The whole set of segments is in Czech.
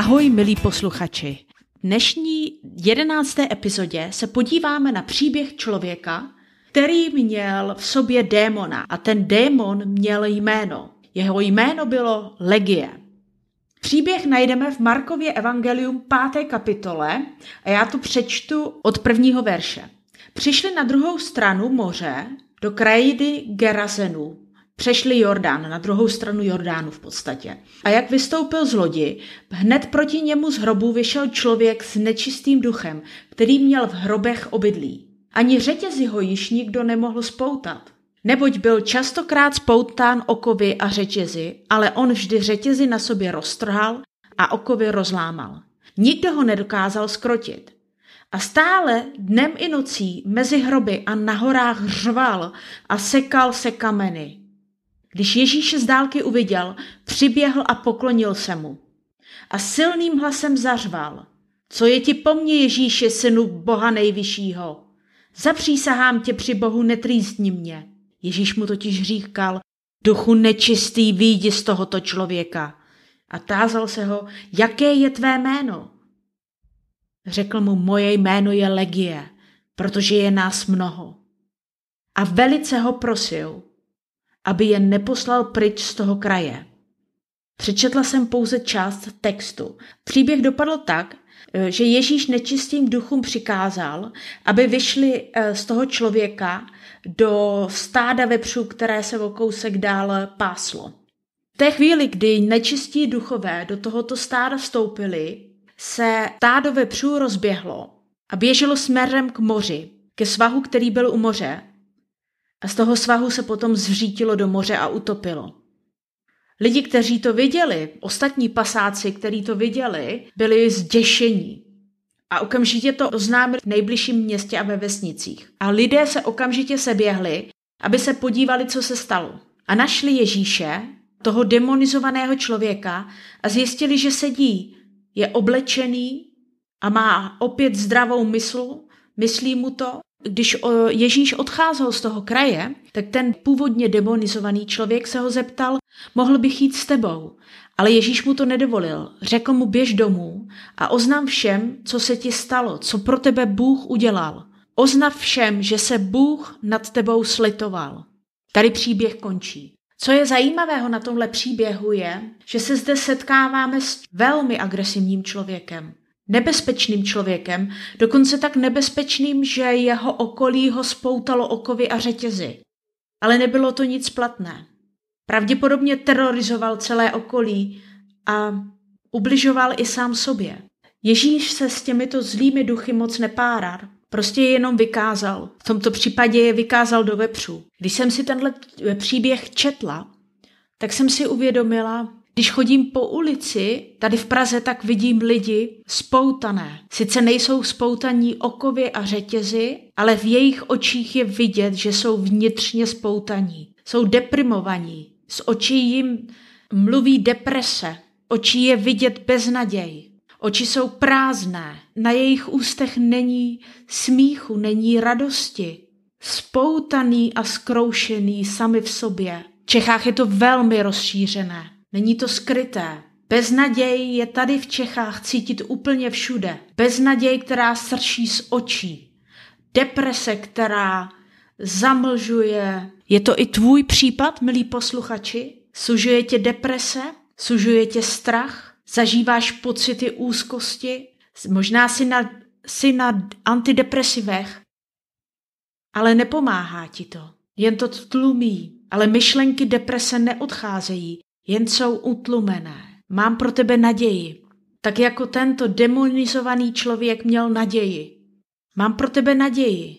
Ahoj, milí posluchači. V dnešní jedenácté epizodě se podíváme na příběh člověka, který měl v sobě démona a ten démon měl jméno. Jeho jméno bylo Legie. Příběh najdeme v Markově evangelium 5. kapitole a já tu přečtu od prvního verše. Přišli na druhou stranu moře do krajiny Gerazenu. Přešli Jordán, na druhou stranu Jordánu v podstatě. A jak vystoupil z lodi, hned proti němu z hrobu vyšel člověk s nečistým duchem, který měl v hrobech obydlí. Ani řetězy ho již nikdo nemohl spoutat. Neboť byl častokrát spoután okovy a řetězy, ale on vždy řetězy na sobě roztrhal a okovy rozlámal. Nikdo ho nedokázal skrotit. A stále dnem i nocí mezi hroby a na horách řval a sekal se kameny. Když Ježíše z dálky uviděl, přiběhl a poklonil se mu. A silným hlasem zařval. Co je ti po mně, Ježíše, synu Boha nejvyššího? Zapřísahám tě při Bohu, netrýstni mě. Ježíš mu totiž říkal, duchu nečistý, výjdi z tohoto člověka. A tázal se ho, jaké je tvé jméno? Řekl mu, moje jméno je Legie, protože je nás mnoho. A velice ho prosil, aby je neposlal pryč z toho kraje. Přečetla jsem pouze část textu. Příběh dopadl tak, eh, že Ježíš nečistým duchům přikázal, aby vyšli eh, z toho člověka do stáda vepřů, které se o kousek dál páslo. V té chvíli, kdy nečistí duchové do tohoto stáda vstoupili, se stádo vepřů rozběhlo a běželo směrem k moři, ke svahu, který byl u moře, a z toho svahu se potom zřítilo do moře a utopilo. Lidi, kteří to viděli, ostatní pasáci, kteří to viděli, byli zděšení. A okamžitě to oznámili v nejbližším městě a ve vesnicích. A lidé se okamžitě seběhli, aby se podívali, co se stalo. A našli Ježíše, toho demonizovaného člověka, a zjistili, že sedí, je oblečený a má opět zdravou mysl, myslí mu to když Ježíš odcházel z toho kraje, tak ten původně demonizovaný člověk se ho zeptal, mohl bych jít s tebou. Ale Ježíš mu to nedovolil. Řekl mu, běž domů a oznam všem, co se ti stalo, co pro tebe Bůh udělal. Oznav všem, že se Bůh nad tebou slitoval. Tady příběh končí. Co je zajímavého na tomhle příběhu je, že se zde setkáváme s velmi agresivním člověkem nebezpečným člověkem, dokonce tak nebezpečným, že jeho okolí ho spoutalo okovy a řetězy. Ale nebylo to nic platné. Pravděpodobně terorizoval celé okolí a ubližoval i sám sobě. Ježíš se s těmito zlými duchy moc nepáral, prostě je jenom vykázal. V tomto případě je vykázal do vepřů. Když jsem si tenhle příběh četla, tak jsem si uvědomila, když chodím po ulici, tady v Praze, tak vidím lidi spoutané. Sice nejsou spoutaní okovy a řetězy, ale v jejich očích je vidět, že jsou vnitřně spoutaní. Jsou deprimovaní. Z očí jim mluví deprese. Očí je vidět beznaděj. Oči jsou prázdné. Na jejich ústech není smíchu, není radosti. Spoutaný a skroušený sami v sobě. V Čechách je to velmi rozšířené. Není to skryté. Beznaděj je tady v Čechách cítit úplně všude. Beznaděj, která srší z očí. Deprese, která zamlžuje. Je to i tvůj případ, milí posluchači? Sužuje tě deprese? Sužuje tě strach? Zažíváš pocity úzkosti? Možná si na, si na antidepresivech, ale nepomáhá ti to. Jen to tlumí, ale myšlenky deprese neodcházejí jen jsou utlumené. Mám pro tebe naději. Tak jako tento demonizovaný člověk měl naději. Mám pro tebe naději.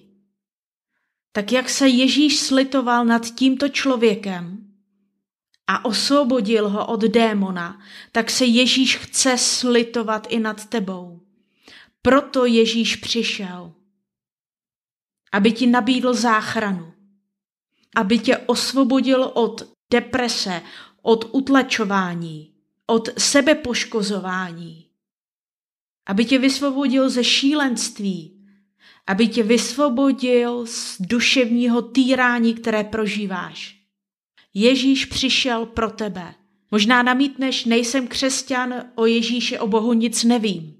Tak jak se Ježíš slitoval nad tímto člověkem a osvobodil ho od démona, tak se Ježíš chce slitovat i nad tebou. Proto Ježíš přišel, aby ti nabídl záchranu, aby tě osvobodil od deprese, od utlačování, od sebepoškozování, aby tě vysvobodil ze šílenství, aby tě vysvobodil z duševního týrání, které prožíváš. Ježíš přišel pro tebe, Možná namítneš, nejsem křesťan, o Ježíši, o Bohu nic nevím.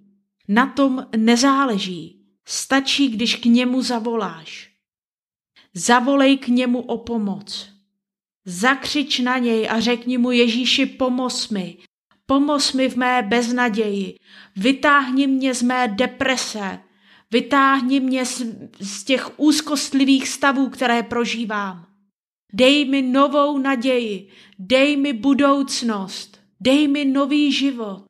Na tom nezáleží. Stačí, když k němu zavoláš. Zavolej k němu o pomoc. Zakřič na něj a řekni mu Ježíši, pomoz mi. Pomoz mi v mé beznaději. Vytáhni mě z mé deprese. Vytáhni mě z, z těch úzkostlivých stavů, které prožívám. Dej mi novou naději, dej mi budoucnost, dej mi nový život.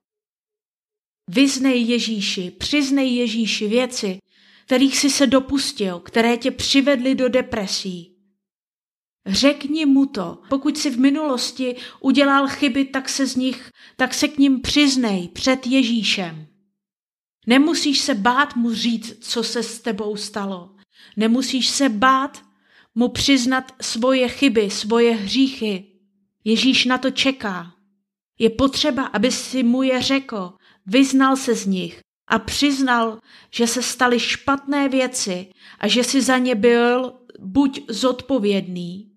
Vyznej Ježíši, přiznej Ježíši věci, kterých jsi se dopustil, které tě přivedly do depresí. Řekni mu to. Pokud jsi v minulosti udělal chyby, tak se z nich, tak se k ním přiznej před Ježíšem. Nemusíš se bát mu říct, co se s tebou stalo. Nemusíš se bát mu přiznat svoje chyby, svoje hříchy. Ježíš na to čeká. Je potřeba, aby si mu je řekl, vyznal se z nich a přiznal, že se staly špatné věci a že si za ně byl buď zodpovědný,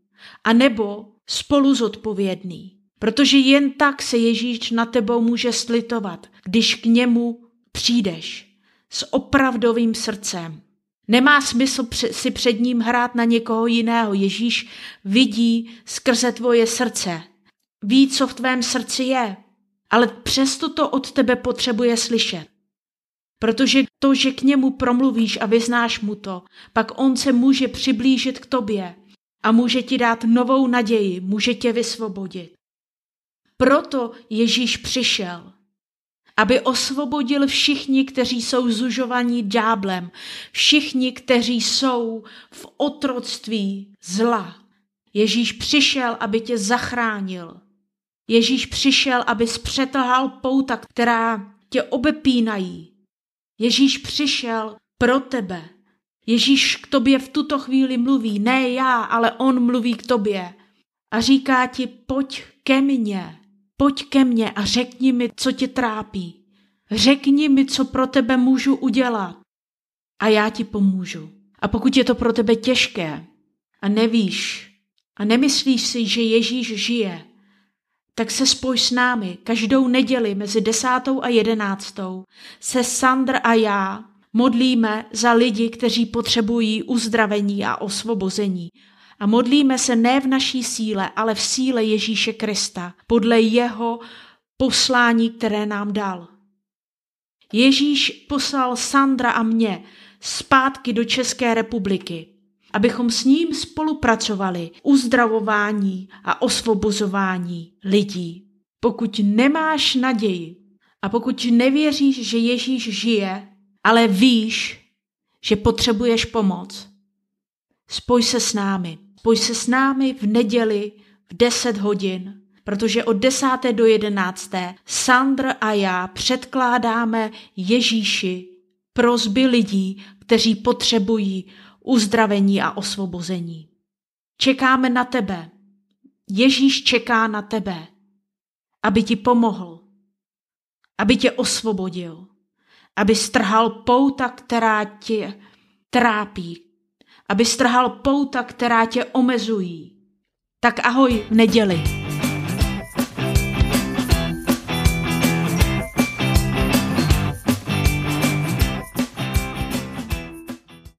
a nebo spolu zodpovědný. Protože jen tak se Ježíš na tebou může slitovat, když k němu přijdeš s opravdovým srdcem. Nemá smysl si před ním hrát na někoho jiného. Ježíš vidí skrze tvoje srdce. Ví, co v tvém srdci je, ale přesto to od tebe potřebuje slyšet. Protože to, že k němu promluvíš a vyznáš mu to, pak on se může přiblížit k tobě a může ti dát novou naději, může tě vysvobodit. Proto Ježíš přišel, aby osvobodil všichni, kteří jsou zužovaní dňáblem, všichni, kteří jsou v otroctví zla. Ježíš přišel, aby tě zachránil. Ježíš přišel, aby zpřetrhal pouta, která tě obepínají. Ježíš přišel pro tebe. Ježíš k tobě v tuto chvíli mluví, ne já, ale on mluví k tobě. A říká ti, pojď ke mně, pojď ke mně a řekni mi, co tě trápí. Řekni mi, co pro tebe můžu udělat. A já ti pomůžu. A pokud je to pro tebe těžké a nevíš a nemyslíš si, že Ježíš žije, tak se spoj s námi každou neděli mezi desátou a jedenáctou se Sandr a já modlíme za lidi, kteří potřebují uzdravení a osvobození. A modlíme se ne v naší síle, ale v síle Ježíše Krista, podle jeho poslání, které nám dal. Ježíš poslal Sandra a mě zpátky do České republiky, abychom s ním spolupracovali uzdravování a osvobozování lidí. Pokud nemáš naději a pokud nevěříš, že Ježíš žije, ale víš, že potřebuješ pomoc, spoj se s námi. Spoj se s námi v neděli v 10 hodin, protože od 10. do 11. Sandr a já předkládáme Ježíši prozby lidí, kteří potřebují uzdravení a osvobození. Čekáme na tebe. Ježíš čeká na tebe, aby ti pomohl, aby tě osvobodil, aby strhal pouta, která tě trápí, aby strhal pouta, která tě omezují. Tak ahoj v neděli.